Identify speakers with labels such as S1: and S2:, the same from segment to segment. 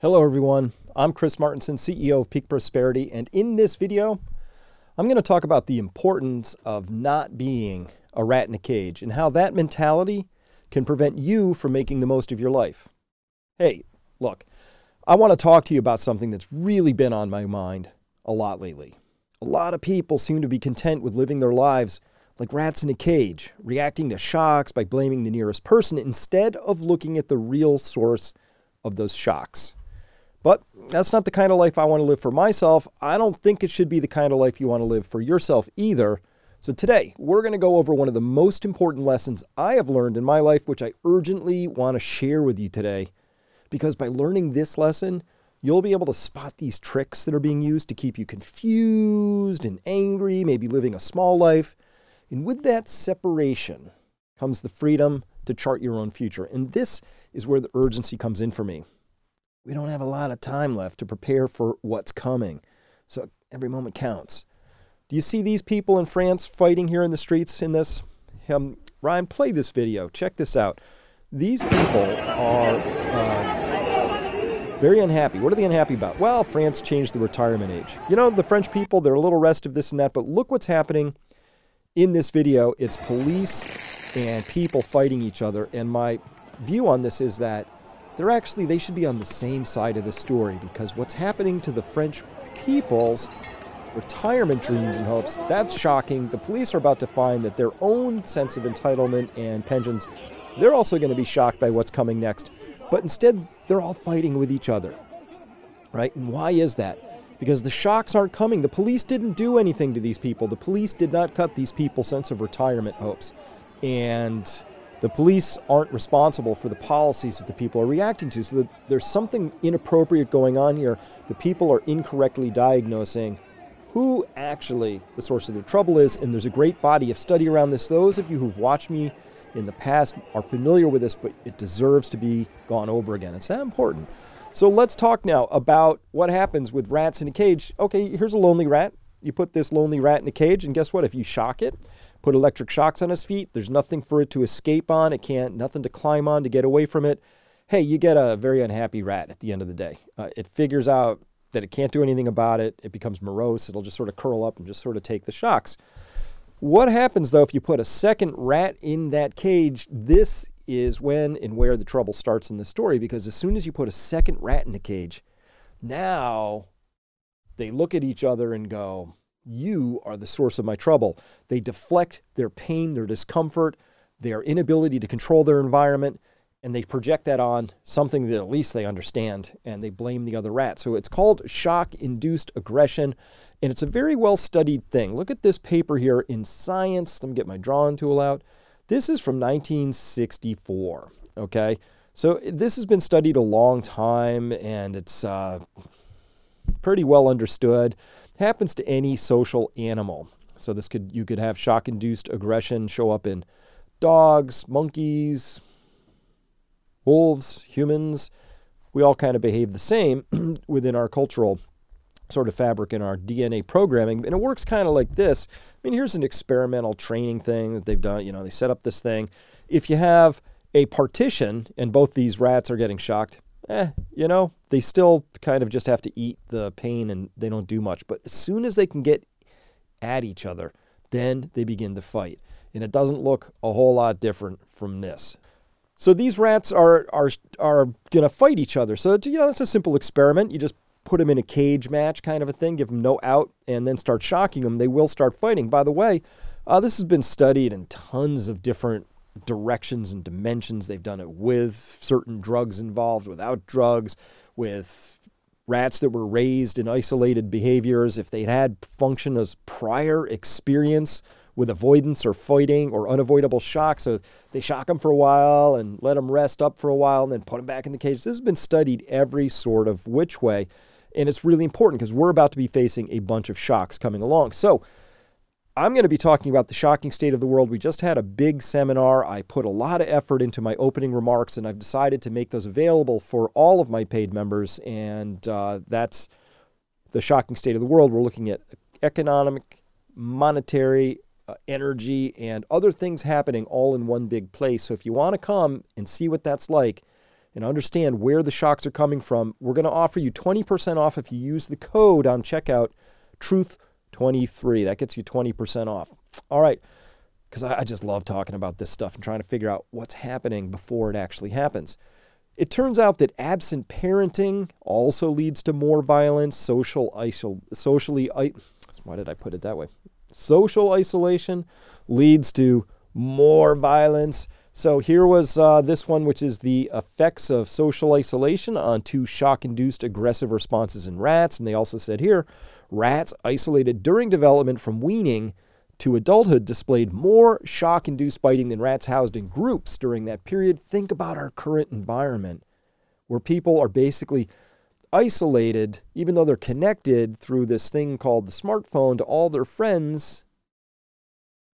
S1: Hello, everyone. I'm Chris Martenson, CEO of Peak Prosperity, and in this video, I'm going to talk about the importance of not being a rat in a cage and how that mentality can prevent you from making the most of your life. Hey, look, I want to talk to you about something that's really been on my mind a lot lately. A lot of people seem to be content with living their lives like rats in a cage, reacting to shocks by blaming the nearest person instead of looking at the real source of those shocks. But that's not the kind of life I want to live for myself. I don't think it should be the kind of life you want to live for yourself either. So today, we're going to go over one of the most important lessons I have learned in my life, which I urgently want to share with you today. Because by learning this lesson, you'll be able to spot these tricks that are being used to keep you confused and angry, maybe living a small life. And with that separation comes the freedom to chart your own future. And this is where the urgency comes in for me we don't have a lot of time left to prepare for what's coming. So every moment counts. Do you see these people in France fighting here in the streets in this? Um, Ryan, play this video. Check this out. These people are uh, very unhappy. What are they unhappy about? Well, France changed the retirement age. You know, the French people, they're a little restive, this and that, but look what's happening in this video. It's police and people fighting each other. And my view on this is that they're actually, they should be on the same side of the story because what's happening to the French people's retirement dreams and hopes, that's shocking. The police are about to find that their own sense of entitlement and pensions, they're also going to be shocked by what's coming next. But instead, they're all fighting with each other. Right? And why is that? Because the shocks aren't coming. The police didn't do anything to these people. The police did not cut these people's sense of retirement hopes. And the police aren't responsible for the policies that the people are reacting to. So the, there's something inappropriate going on here. The people are incorrectly diagnosing who actually the source of their trouble is. And there's a great body of study around this. Those of you who've watched me in the past are familiar with this, but it deserves to be gone over again. It's that important. So let's talk now about what happens with rats in a cage. Okay, here's a lonely rat. You put this lonely rat in a cage, and guess what? If you shock it, put electric shocks on his feet. There's nothing for it to escape on. It can't, nothing to climb on to get away from it. Hey, you get a very unhappy rat at the end of the day. Uh, it figures out that it can't do anything about it. It becomes morose. It'll just sort of curl up and just sort of take the shocks. What happens though if you put a second rat in that cage? This is when and where the trouble starts in the story because as soon as you put a second rat in the cage, now they look at each other and go, you are the source of my trouble. They deflect their pain, their discomfort, their inability to control their environment, and they project that on something that at least they understand, and they blame the other rat. So it's called shock induced aggression, and it's a very well studied thing. Look at this paper here in Science. Let me get my drawing tool out. This is from 1964. Okay. So this has been studied a long time, and it's uh, pretty well understood happens to any social animal. So this could you could have shock induced aggression show up in dogs, monkeys, wolves, humans. We all kind of behave the same within our cultural sort of fabric in our DNA programming. And it works kind of like this. I mean, here's an experimental training thing that they've done. You know, they set up this thing. If you have a partition and both these rats are getting shocked, eh, you know, they still kind of just have to eat the pain and they don't do much. But as soon as they can get at each other, then they begin to fight. And it doesn't look a whole lot different from this. So these rats are are are going to fight each other. So you know that's a simple experiment. You just put them in a cage match kind of a thing, give them no out, and then start shocking them. They will start fighting. By the way, uh, this has been studied in tons of different directions and dimensions. They've done it with certain drugs involved, without drugs, with rats that were raised in isolated behaviors. If they'd had function as prior experience with avoidance or fighting or unavoidable shock, so they shock them for a while and let them rest up for a while and then put them back in the cage. This has been studied every sort of which way. And it's really important because we're about to be facing a bunch of shocks coming along. So, I'm going to be talking about the shocking state of the world. We just had a big seminar. I put a lot of effort into my opening remarks, and I've decided to make those available for all of my paid members. And uh, that's the shocking state of the world. We're looking at economic, monetary, uh, energy, and other things happening all in one big place. So if you want to come and see what that's like, and understand where the shocks are coming from, we're going to offer you 20% off if you use the code on checkout, Truth23. That gets you 20% off. All right, because I, I just love talking about this stuff and trying to figure out what's happening before it actually happens. It turns out that absent parenting also leads to more violence, social isol- socially I- why did I put it that way? Social isolation leads to more violence. So here was uh, this one, which is the effects of social isolation on two shock-induced aggressive responses in rats, and they also said here, rats isolated during development from weaning to adulthood displayed more shock induced biting than rats housed in groups during that period. Think about our current environment where people are basically isolated, even though they're connected through this thing called the smartphone to all their friends,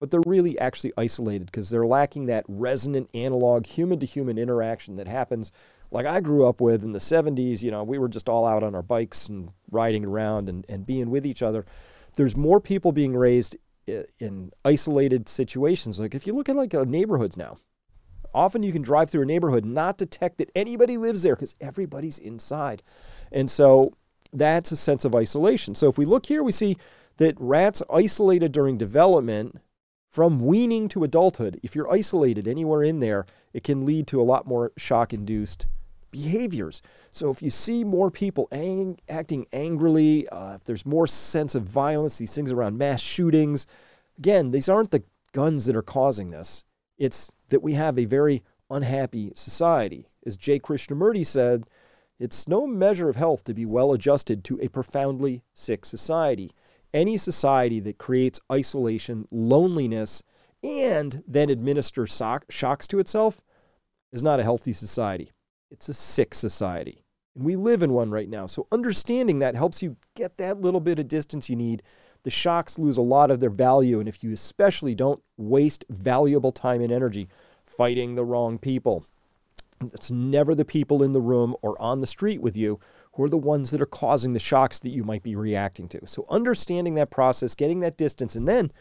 S1: but they're really actually isolated because they're lacking that resonant analog human to human interaction that happens like I grew up with in the 70s. You know, we were just all out on our bikes and riding around and, and being with each other. There's more people being raised in isolated situations. Like if you look at like neighborhoods now, often you can drive through a neighborhood and not detect that anybody lives there because everybody's inside. And so that's a sense of isolation. So if we look here, we see that rats isolated during development from weaning to adulthood, if you're isolated anywhere in there, it can lead to a lot more shock induced behaviors. So if you see more people ang- acting angrily, uh, if there's more sense of violence, these things around mass shootings, again, these aren't the guns that are causing this. It's that we have a very unhappy society. As J. Krishnamurti said, it's no measure of health to be well adjusted to a profoundly sick society. Any society that creates isolation, loneliness, and then administers shocks to itself is not a healthy society. It's a sick society. And we live in one right now. So understanding that helps you get that little bit of distance you need. The shocks lose a lot of their value. And if you especially don't waste valuable time and energy fighting the wrong people, it's never the people in the room or on the street with you who are the ones that are causing the shocks that you might be reacting to. So understanding that process, getting that distance, and then,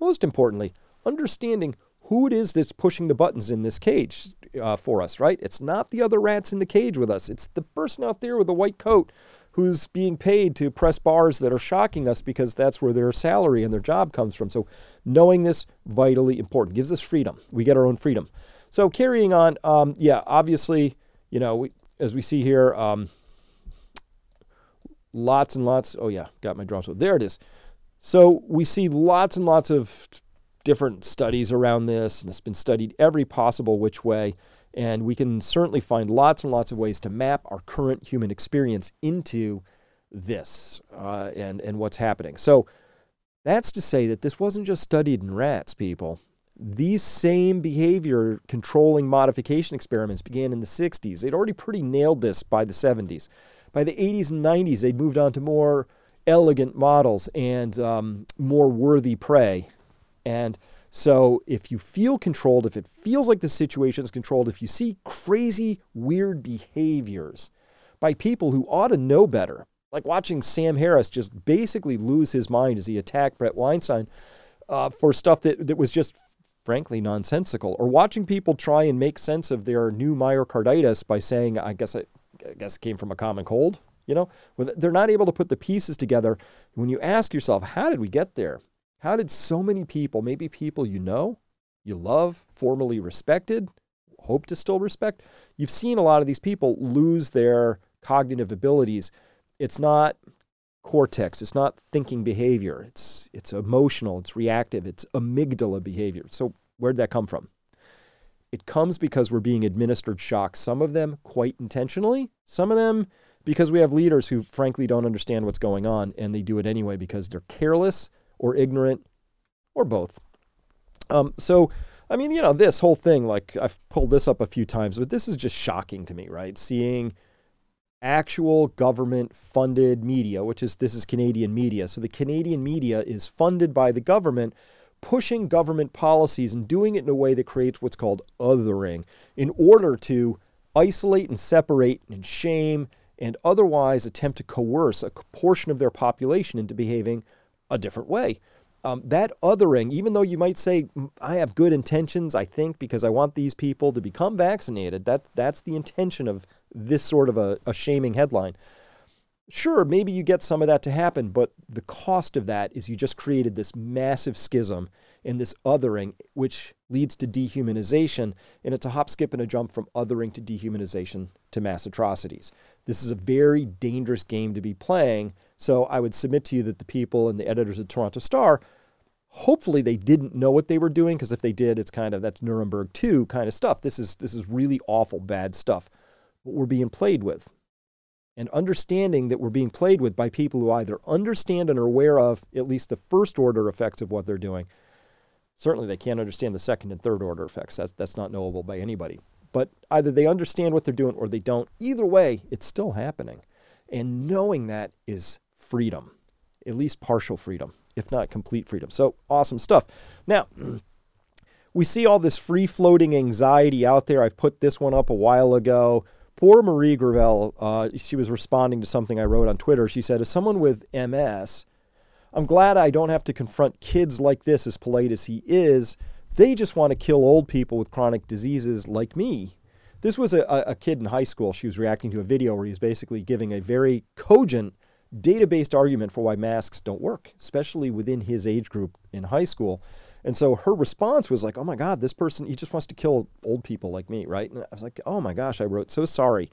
S1: most importantly, understanding who it is that's pushing the buttons in this cage uh, for us, right? It's not the other rats in the cage with us. It's the person out there with the white coat who's being paid to press bars that are shocking us because that's where their salary and their job comes from. So knowing this vitally important gives us freedom. We get our own freedom. So carrying on, um, yeah, obviously, you know, we, as we see here, um, lots and lots. Oh yeah, got my drum. So there it is. So we see lots and lots of different studies around this, and it's been studied every possible which way. And we can certainly find lots and lots of ways to map our current human experience into this uh, and, and what's happening. So that's to say that this wasn't just studied in rats, people. These same behavior controlling modification experiments began in the 60s. They'd already pretty nailed this by the 70s. By the 80s and 90s, they'd moved on to more elegant models and um, more worthy prey. And so if you feel controlled, if it feels like the situation is controlled, if you see crazy, weird behaviors by people who ought to know better, like watching Sam Harris just basically lose his mind as he attacked Bret Weinstein uh, for stuff that, that was just frankly nonsensical, or watching people try and make sense of their new myocarditis by saying, I guess it, I guess it came from a common cold. You know, they're not able to put the pieces together. When you ask yourself, how did we get there? How did so many people, maybe people you know, you love, formerly respected, hope to still respect, you've seen a lot of these people lose their cognitive abilities. It's not cortex, it's not thinking behavior, it's, it's emotional, it's reactive, it's amygdala behavior. So, where did that come from? It comes because we're being administered shocks, some of them quite intentionally, some of them because we have leaders who frankly don't understand what's going on and they do it anyway because they're careless or ignorant or both. Um, so, I mean, you know, this whole thing, like I've pulled this up a few times, but this is just shocking to me, right? Seeing actual government funded media, which is this is Canadian media. So the Canadian media is funded by the government pushing government policies and doing it in a way that creates what's called othering in order to isolate and separate and shame and otherwise attempt to coerce a portion of their population into behaving a different way. Um, that othering, even though you might say, I have good intentions, I think, because I want these people to become vaccinated, that, that's the intention of this sort of a, a shaming headline. Sure, maybe you get some of that to happen, but the cost of that is you just created this massive schism and this othering, which leads to dehumanization. And it's a hop, skip, and a jump from othering to dehumanization to mass atrocities. This is a very dangerous game to be playing. So I would submit to you that the people and the editors of Toronto Star, hopefully they didn't know what they were doing, because if they did, it's kind of that's Nuremberg 2 kind of stuff. This is this is really awful, bad stuff. But we're being played with. And understanding that we're being played with by people who either understand and are aware of at least the first order effects of what they're doing, Certainly, they can't understand the second and third order effects. That's, that's not knowable by anybody. But either they understand what they're doing or they don't. Either way, it's still happening. And knowing that is freedom, at least partial freedom, if not complete freedom. So awesome stuff. Now, we see all this free floating anxiety out there. I've put this one up a while ago. Poor Marie Gravel, uh, she was responding to something I wrote on Twitter. She said, As someone with MS, I'm glad I don't have to confront kids like this, as polite as he is. They just want to kill old people with chronic diseases like me. This was a, a kid in high school. She was reacting to a video where he's basically giving a very cogent, data based argument for why masks don't work, especially within his age group in high school. And so her response was like, oh my God, this person, he just wants to kill old people like me, right? And I was like, oh my gosh, I wrote, so sorry.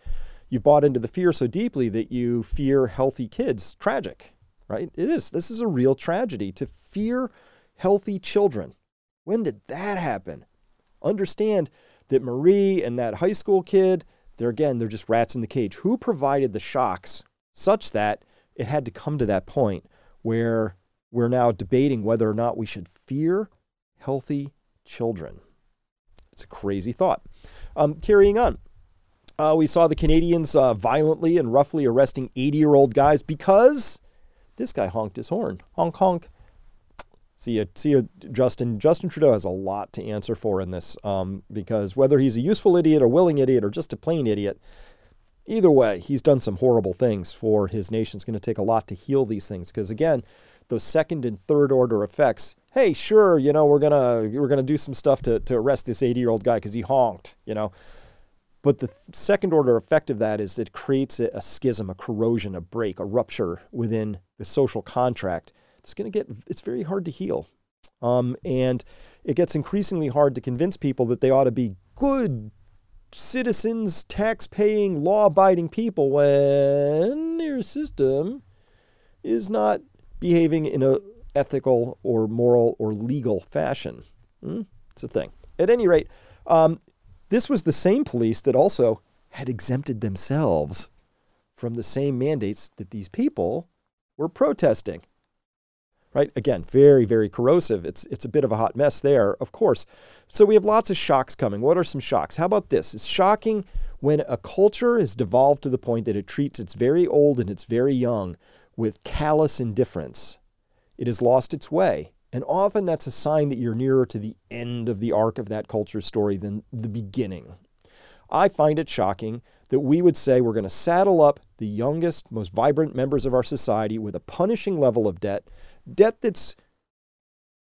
S1: You bought into the fear so deeply that you fear healthy kids. Tragic right? It is. This is a real tragedy to fear healthy children. When did that happen? Understand that Marie and that high school kid, they're again, they're just rats in the cage. Who provided the shocks such that it had to come to that point where we're now debating whether or not we should fear healthy children? It's a crazy thought. Um, carrying on. Uh, we saw the Canadians uh, violently and roughly arresting 80 year old guys because this guy honked his horn. Honk, honk. See you, see you, Justin. Justin Trudeau has a lot to answer for in this um, because whether he's a useful idiot, a willing idiot, or just a plain idiot, either way, he's done some horrible things for his nation. It's going to take a lot to heal these things because, again, those second and third order effects. Hey, sure, you know we're gonna we're gonna do some stuff to to arrest this 80 year old guy because he honked. You know, but the second order effect of that is it creates a, a schism, a corrosion, a break, a rupture within the social contract. It's going to get, it's very hard to heal. Um, and it gets increasingly hard to convince people that they ought to be good citizens, tax paying, law abiding people when their system is not behaving in a ethical or moral or legal fashion. Hmm? It's a thing. At any rate, um, this was the same police that also had exempted themselves from the same mandates that these people were protesting. Right? Again, very, very corrosive. It's, it's a bit of a hot mess there, of course. So we have lots of shocks coming. What are some shocks? How about this? It's shocking when a culture is devolved to the point that it treats its very old and its very young with callous indifference. It has lost its way. And often that's a sign that you're nearer to the end of the arc of that culture story than the beginning. I find it shocking that we would say we're going to saddle up the youngest, most vibrant members of our society with a punishing level of debt, debt that's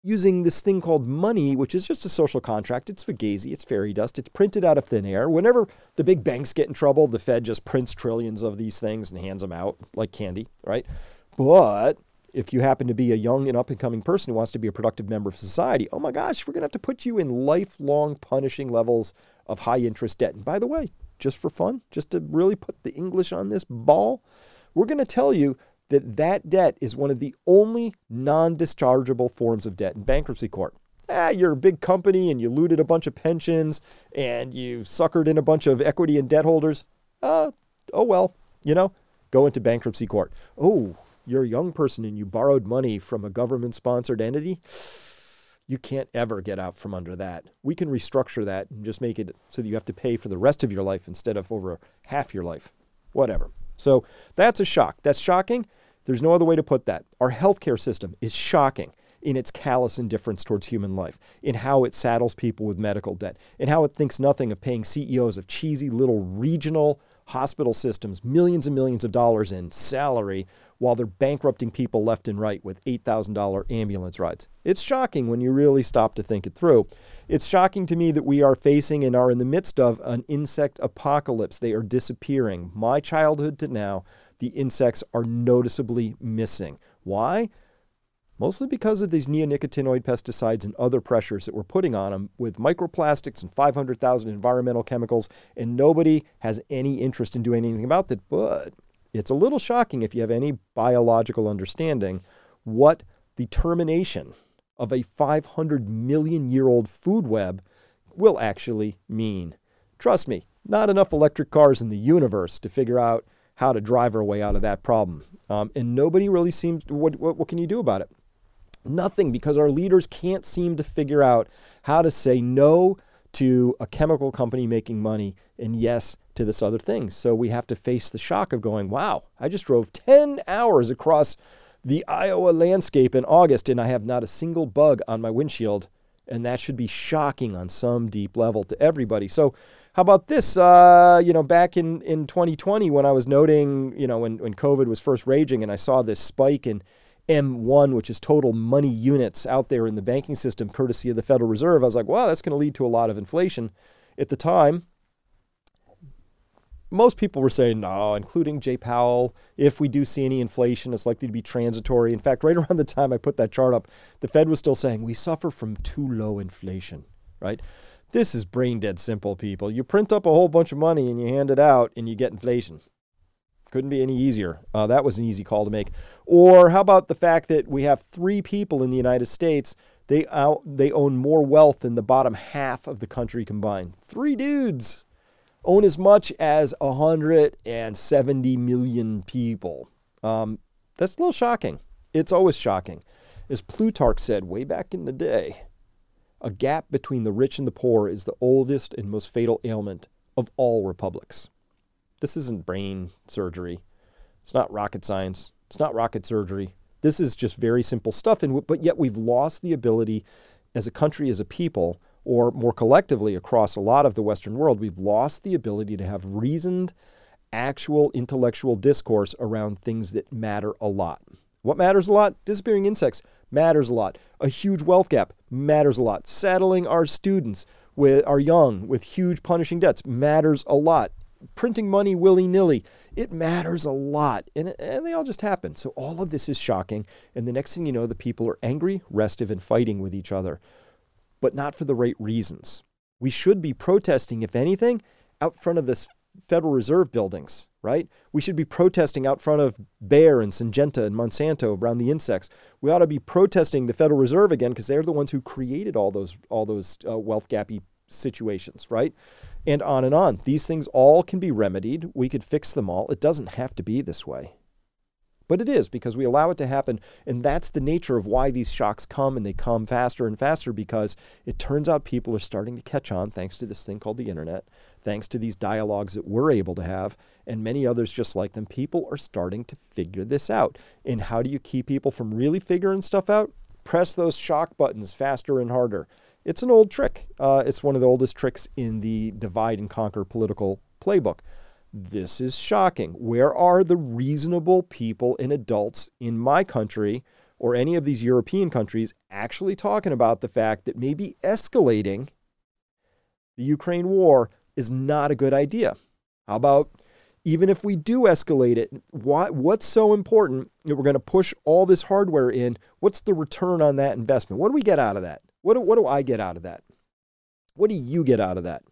S1: using this thing called money, which is just a social contract. It's fugazi, it's fairy dust, it's printed out of thin air. Whenever the big banks get in trouble, the Fed just prints trillions of these things and hands them out like candy, right? But if you happen to be a young and up and coming person who wants to be a productive member of society, oh my gosh, we're going to have to put you in lifelong punishing levels of high interest debt. And by the way, just for fun, just to really put the English on this ball, we're going to tell you that that debt is one of the only non dischargeable forms of debt in bankruptcy court. Ah, you're a big company and you looted a bunch of pensions and you suckered in a bunch of equity and debt holders. Uh, oh well, you know, go into bankruptcy court. Oh, you're a young person and you borrowed money from a government sponsored entity, you can't ever get out from under that. We can restructure that and just make it so that you have to pay for the rest of your life instead of over half your life. Whatever. So that's a shock. That's shocking. There's no other way to put that. Our healthcare system is shocking in its callous indifference towards human life, in how it saddles people with medical debt, in how it thinks nothing of paying CEOs of cheesy little regional hospital systems millions and millions of dollars in salary while they're bankrupting people left and right with $8,000 ambulance rides. It's shocking when you really stop to think it through. It's shocking to me that we are facing and are in the midst of an insect apocalypse. They are disappearing. My childhood to now, the insects are noticeably missing. Why? Mostly because of these neonicotinoid pesticides and other pressures that we're putting on them with microplastics and 500,000 environmental chemicals, and nobody has any interest in doing anything about that. But it's a little shocking if you have any biological understanding what the termination of a 500 million year old food web will actually mean. Trust me, not enough electric cars in the universe to figure out how to drive our way out of that problem. Um, and nobody really seems, what, what, what can you do about it? Nothing, because our leaders can't seem to figure out how to say no to a chemical company making money and yes to this other thing. So we have to face the shock of going, wow, I just drove 10 hours across the Iowa landscape in August and I have not a single bug on my windshield. And that should be shocking on some deep level to everybody. So, how about this? Uh, you know, back in, in 2020, when I was noting, you know, when, when COVID was first raging and I saw this spike in M1, which is total money units out there in the banking system, courtesy of the Federal Reserve, I was like, wow, that's going to lead to a lot of inflation. At the time, most people were saying no, including Jay Powell. If we do see any inflation, it's likely to be transitory. In fact, right around the time I put that chart up, the Fed was still saying we suffer from too low inflation, right? This is brain dead simple, people. You print up a whole bunch of money and you hand it out and you get inflation. Couldn't be any easier. Uh, that was an easy call to make. Or how about the fact that we have three people in the United States? They out, they own more wealth than the bottom half of the country combined. Three dudes own as much as 170 million people. Um, that's a little shocking. It's always shocking. As Plutarch said way back in the day, a gap between the rich and the poor is the oldest and most fatal ailment of all republics. This isn't brain surgery. It's not rocket science. It's not rocket surgery. This is just very simple stuff. And but yet we've lost the ability, as a country, as a people, or more collectively across a lot of the Western world, we've lost the ability to have reasoned, actual intellectual discourse around things that matter a lot. What matters a lot? Disappearing insects matters a lot. A huge wealth gap matters a lot. Saddling our students with our young with huge punishing debts matters a lot. Printing money willy nilly, it matters a lot. And, and they all just happen. So all of this is shocking. And the next thing you know, the people are angry, restive, and fighting with each other but not for the right reasons. We should be protesting, if anything, out front of the Federal Reserve buildings, right? We should be protesting out front of Bayer and Syngenta and Monsanto around the insects. We ought to be protesting the Federal Reserve again because they're the ones who created all those all those uh, wealth gappy situations, right? And on and on. These things all can be remedied. We could fix them all. It doesn't have to be this way. But it is because we allow it to happen. And that's the nature of why these shocks come and they come faster and faster because it turns out people are starting to catch on thanks to this thing called the internet, thanks to these dialogues that we're able to have, and many others just like them. People are starting to figure this out. And how do you keep people from really figuring stuff out? Press those shock buttons faster and harder. It's an old trick. Uh, it's one of the oldest tricks in the divide and conquer political playbook. This is shocking. Where are the reasonable people and adults in my country or any of these European countries actually talking about the fact that maybe escalating the Ukraine war is not a good idea? How about even if we do escalate it, why, what's so important that we're going to push all this hardware in? What's the return on that investment? What do we get out of that? What do, what do I get out of that? What do you get out of that?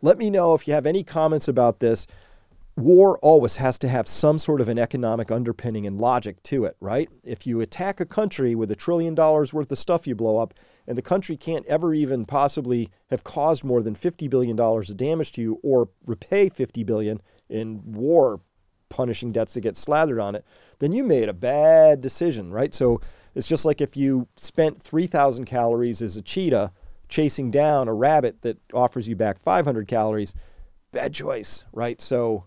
S1: Let me know if you have any comments about this war always has to have some sort of an economic underpinning and logic to it, right? If you attack a country with a trillion dollars worth of stuff you blow up, and the country can't ever even possibly have caused more than $50 billion of damage to you or repay 50 billion in war punishing debts that get slathered on it, then you made a bad decision, right? So it's just like if you spent 3,000 calories as a cheetah chasing down a rabbit that offers you back 500 calories, bad choice, right? So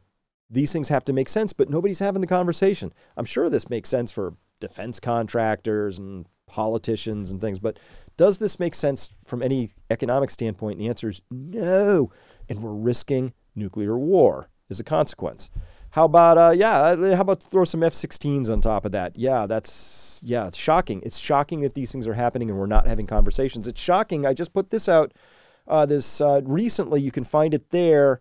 S1: these things have to make sense, but nobody's having the conversation. I'm sure this makes sense for defense contractors and politicians and things, but does this make sense from any economic standpoint? And the answer is no. And we're risking nuclear war. as a consequence. How about uh, yeah? uh, How about throw some F-16s on top of that? Yeah, that's yeah. It's shocking. It's shocking that these things are happening and we're not having conversations. It's shocking. I just put this out uh, this uh, recently. You can find it there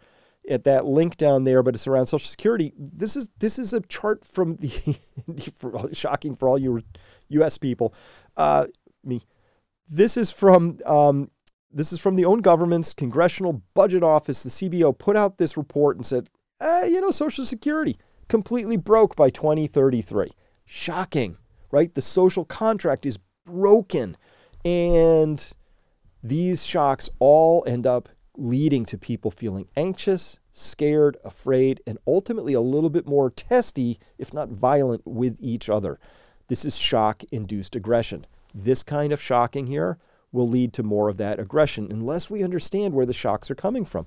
S1: at that link down there, but it's around Social Security. This is this is a chart from the for, shocking for all you U.S. people. Uh, me. This is from um, this is from the own government's Congressional Budget Office. The CBO put out this report and said uh, you know, Social Security completely broke by 2033. Shocking, right? The social contract is broken. And these shocks all end up leading to people feeling anxious, scared, afraid, and ultimately a little bit more testy, if not violent, with each other. This is shock induced aggression. This kind of shocking here will lead to more of that aggression unless we understand where the shocks are coming from.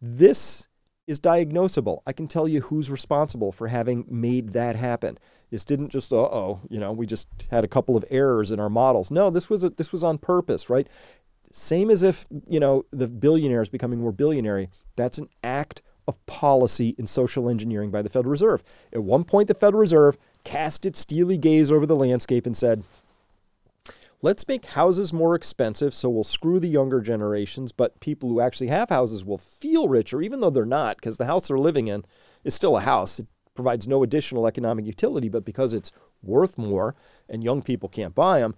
S1: This is diagnosable. I can tell you who's responsible for having made that happen. This didn't just uh oh, you know, we just had a couple of errors in our models. No, this was a, this was on purpose, right? Same as if you know the billionaires becoming more billionaire. That's an act of policy and social engineering by the Federal Reserve. At one point, the Federal Reserve cast its steely gaze over the landscape and said, let's make houses more expensive so we'll screw the younger generations, but people who actually have houses will feel richer, even though they're not, because the house they're living in is still a house. It provides no additional economic utility, but because it's worth more and young people can't buy them,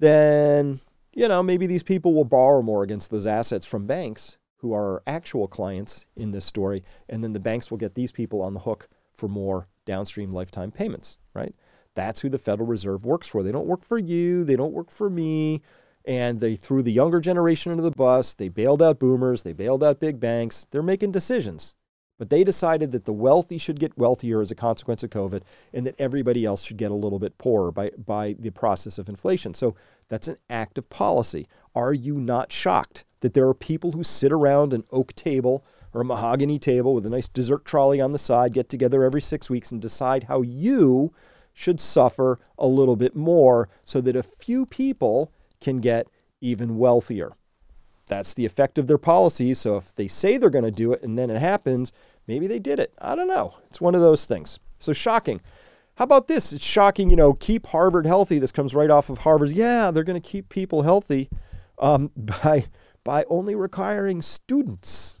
S1: then, you know, maybe these people will borrow more against those assets from banks who are actual clients in this story, and then the banks will get these people on the hook for more downstream lifetime payments, right? That's who the Federal Reserve works for. They don't work for you, they don't work for me. And they threw the younger generation under the bus. They bailed out boomers, they bailed out big banks. They're making decisions. But they decided that the wealthy should get wealthier as a consequence of COVID and that everybody else should get a little bit poorer by, by the process of inflation. So that's an act of policy. Are you not shocked that there are people who sit around an oak table or a mahogany table with a nice dessert trolley on the side, get together every six weeks and decide how you should suffer a little bit more so that a few people can get even wealthier. That's the effect of their policy. So if they say they're going to do it and then it happens, maybe they did it. I don't know. It's one of those things. So shocking. How about this? It's shocking, you know, keep Harvard healthy. This comes right off of Harvard. Yeah, they're going to keep people healthy um, by, by only requiring students.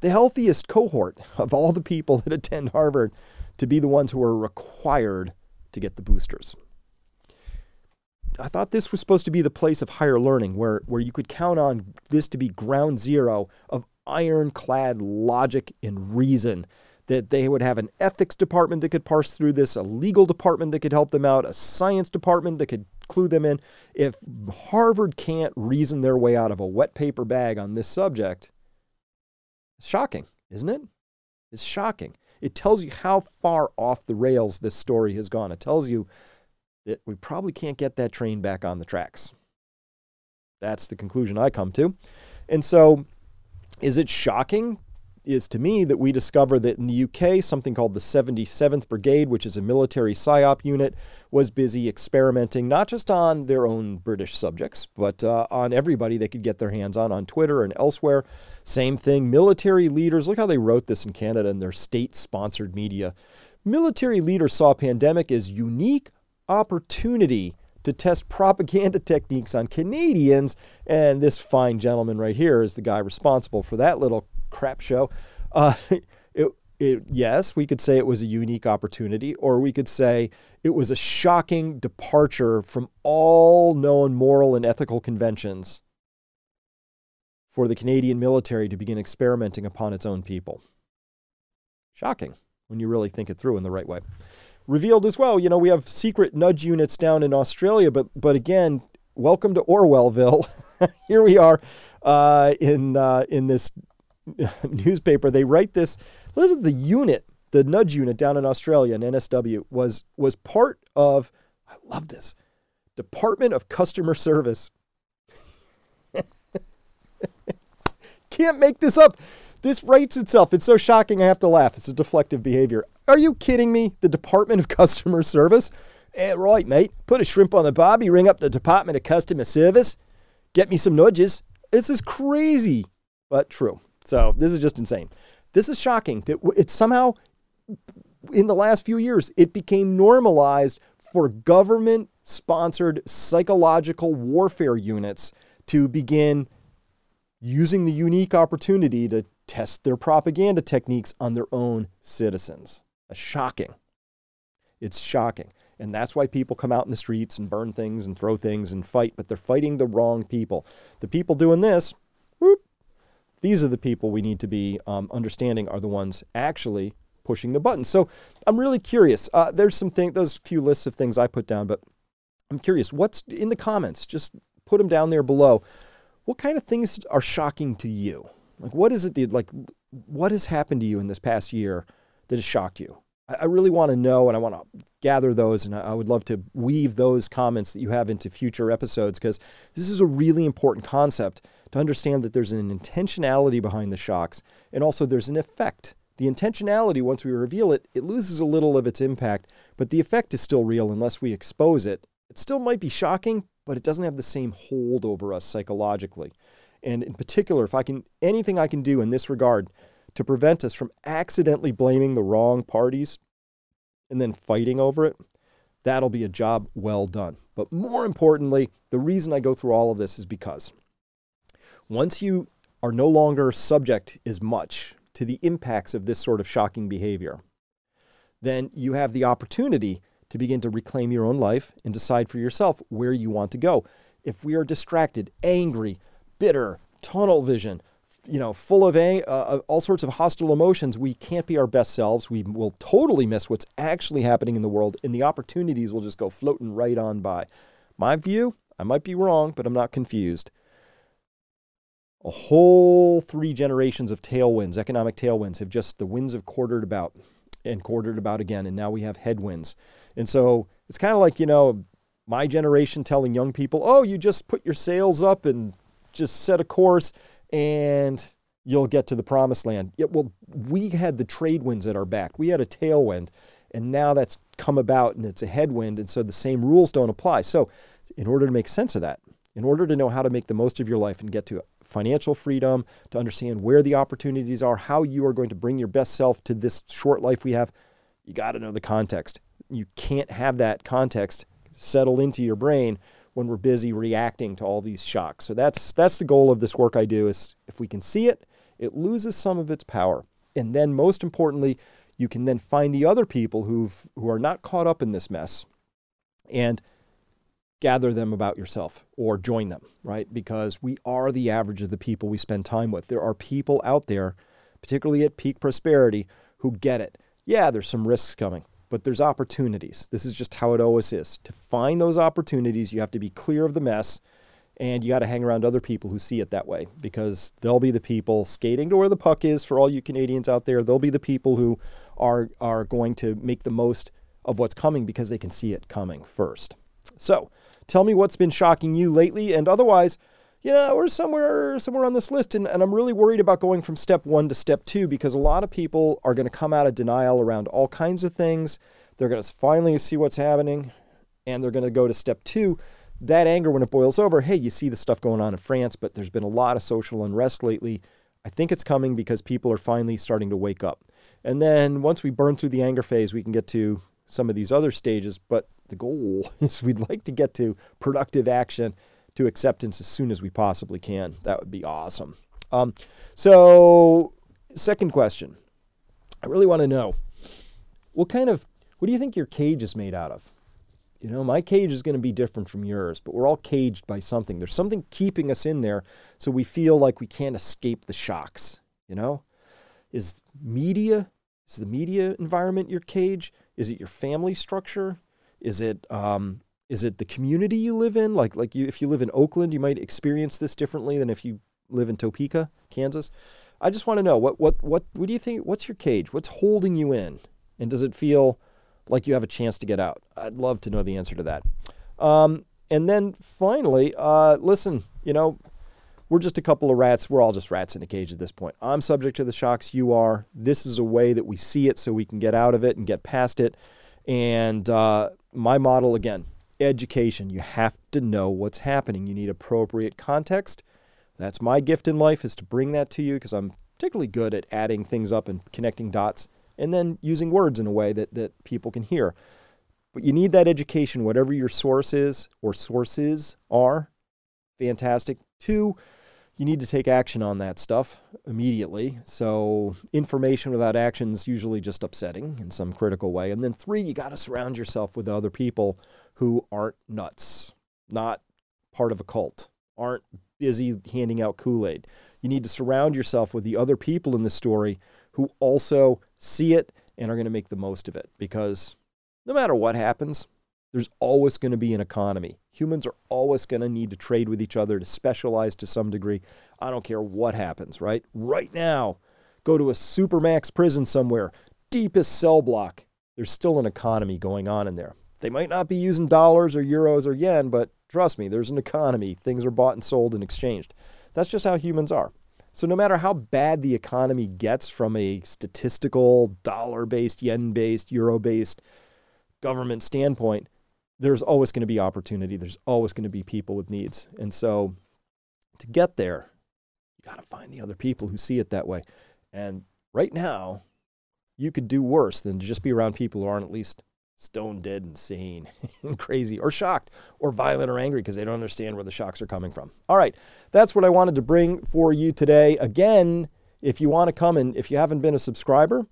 S1: The healthiest cohort of all the people that attend Harvard to be the ones who are required to get the boosters. I thought this was supposed to be the place of higher learning where, where you could count on this to be ground zero of ironclad logic and reason. That they would have an ethics department that could parse through this, a legal department that could help them out, a science department that could clue them in. If Harvard can't reason their way out of a wet paper bag on this subject, it's shocking, isn't it? It's shocking. It tells you how far off the rails this story has gone. It tells you that we probably can't get that train back on the tracks. That's the conclusion I come to. And so, is it shocking is to me that we discover that in the UK, something called the 77th Brigade, which is a military PSYOP unit, was busy experimenting not just on their own British subjects, but uh, on everybody they could get their hands on on Twitter and elsewhere. Same thing, military leaders, look how they wrote this in Canada in their state sponsored media. Military leaders saw pandemic as unique opportunity to test propaganda techniques on Canadians. And this fine gentleman right here is the guy responsible for that little crap show. Uh, it, it, yes, we could say it was a unique opportunity, or we could say it was a shocking departure from all known moral and ethical conventions for the Canadian military to begin experimenting upon its own people. Shocking when you really think it through in the right way. Revealed as well, you know, we have secret nudge units down in Australia, but but again, welcome to Orwellville. Here we are uh, in uh, in this newspaper, they write this. Listen, the unit, the nudge unit down in Australia, in NSW, was was part of. I love this. Department of Customer Service. Can't make this up. This writes itself. It's so shocking I have to laugh. It's a deflective behavior. Are you kidding me? The Department of Customer Service? Eh, right, mate. Put a shrimp on the barbie, ring up the Department of Customer Service, get me some nudges. This is crazy, but true. So this is just insane. This is shocking that it's somehow in the last few years it became normalized for government sponsored psychological warfare units to begin using the unique opportunity to test their propaganda techniques on their own citizens. Shocking. It's shocking. And that's why people come out in the streets and burn things and throw things and fight, but they're fighting the wrong people. The people doing this, whoop, these are the people we need to be um, understanding are the ones actually pushing the button. So I'm really curious. Uh, there's some things, those few lists of things I put down, but I'm curious. What's in the comments? Just put them down there below. What kind of things are shocking to you? Like, what is it that, like, what has happened to you in this past year that has shocked you? I really want to know and I want to gather those and I would love to weave those comments that you have into future episodes because this is a really important concept to understand that there's an intentionality behind the shocks and also there's an effect. The intentionality, once we reveal it, it loses a little of its impact, but the effect is still real unless we expose it. It still might be shocking, but it doesn't have the same hold over us psychologically. And in particular, if I can anything I can do in this regard to prevent us from accidentally blaming the wrong parties and then fighting over it, that'll be a job well done. But more importantly, the reason I go through all of this is because once you are no longer subject as much to the impacts of this sort of shocking behavior, then you have the opportunity to begin to reclaim your own life and decide for yourself where you want to go. If we are distracted, angry, bitter, tunnel vision, you know, full of uh, uh, all sorts of hostile emotions, we can't be our best selves. We will totally miss what's actually happening in the world, and the opportunities will just go floating right on by. My view, I might be wrong, but I'm not confused. A whole three generations of tailwinds, economic tailwinds, have just the winds have quartered about and quartered about again, and now we have headwinds. And so it's kind of like, you know, my generation telling young people, oh, you just put your sails up and just set a course and you'll get to the promised land. Yeah, well, we had the trade winds at our back. We had a tailwind, and now that's come about and it's a headwind, and so the same rules don't apply. So, in order to make sense of that, in order to know how to make the most of your life and get to financial freedom, to understand where the opportunities are, how you are going to bring your best self to this short life we have, you got to know the context. You can't have that context settle into your brain when we're busy reacting to all these shocks. So that's that's the goal of this work I do is if we can see it, it loses some of its power. And then most importantly, you can then find the other people who've who are not caught up in this mess and gather them about yourself or join them, right? Because we are the average of the people we spend time with. There are people out there, particularly at peak prosperity, who get it. Yeah, there's some risks coming but there's opportunities. This is just how it always is. To find those opportunities, you have to be clear of the mess and you got to hang around other people who see it that way because they'll be the people skating to where the puck is for all you Canadians out there. They'll be the people who are are going to make the most of what's coming because they can see it coming first. So, tell me what's been shocking you lately and otherwise you know, we're somewhere somewhere on this list, and, and I'm really worried about going from step one to step two because a lot of people are going to come out of denial around all kinds of things. They're going to finally see what's happening, and they're going to go to step two. That anger, when it boils over, hey, you see the stuff going on in France, but there's been a lot of social unrest lately. I think it's coming because people are finally starting to wake up. And then once we burn through the anger phase, we can get to some of these other stages. But the goal is we'd like to get to productive action to acceptance as soon as we possibly can. That would be awesome. Um, so, second question. I really want to know what kind of, what do you think your cage is made out of? You know, my cage is going to be different from yours, but we're all caged by something. There's something keeping us in there so we feel like we can't escape the shocks, you know? Is media, is the media environment your cage? Is it your family structure? Is it um, is it the community you live in? Like like you, if you live in Oakland, you might experience this differently than if you live in Topeka, Kansas. I just want to know what what what what do you think? What's your cage? What's holding you in? And does it feel like you have a chance to get out? I'd love to know the answer to that. Um, and then finally, uh, listen, you know, we're just a couple of rats. We're all just rats in a cage at this point. I'm subject to the shocks. You are. This is a way that we see it so we can get out of it and get past it. And uh, my model, again, education. You have to know what's happening. You need appropriate context. That's my gift in life is to bring that to you because I'm particularly good at adding things up and connecting dots and then using words in a way that, that people can hear. But you need that education, whatever your source is or sources are. Fantastic. Two, you need to take action on that stuff immediately. So, information without action is usually just upsetting in some critical way. And then, three, you got to surround yourself with other people who aren't nuts, not part of a cult, aren't busy handing out Kool Aid. You need to surround yourself with the other people in the story who also see it and are going to make the most of it because no matter what happens, there's always going to be an economy. Humans are always going to need to trade with each other to specialize to some degree. I don't care what happens, right? Right now, go to a supermax prison somewhere, deepest cell block. There's still an economy going on in there. They might not be using dollars or euros or yen, but trust me, there's an economy. Things are bought and sold and exchanged. That's just how humans are. So, no matter how bad the economy gets from a statistical, dollar based, yen based, euro based government standpoint, there's always going to be opportunity. There's always going to be people with needs. And so to get there, you got to find the other people who see it that way. And right now, you could do worse than just be around people who aren't at least stone dead insane and crazy or shocked or violent or angry because they don't understand where the shocks are coming from. All right, that's what I wanted to bring for you today. Again, if you want to come and if you haven't been a subscriber,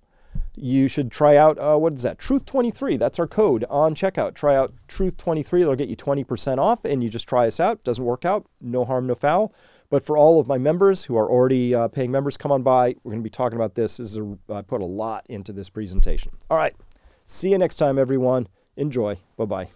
S1: you should try out uh, what is that? Truth 23 that's our code on checkout. Try out truth 23 it'll get you 20% off and you just try us out. Doesn't work out. No harm no foul. But for all of my members who are already uh, paying members come on by. We're going to be talking about this, this is a, i put a lot into this presentation. All right. See you next time everyone. Enjoy. Bye bye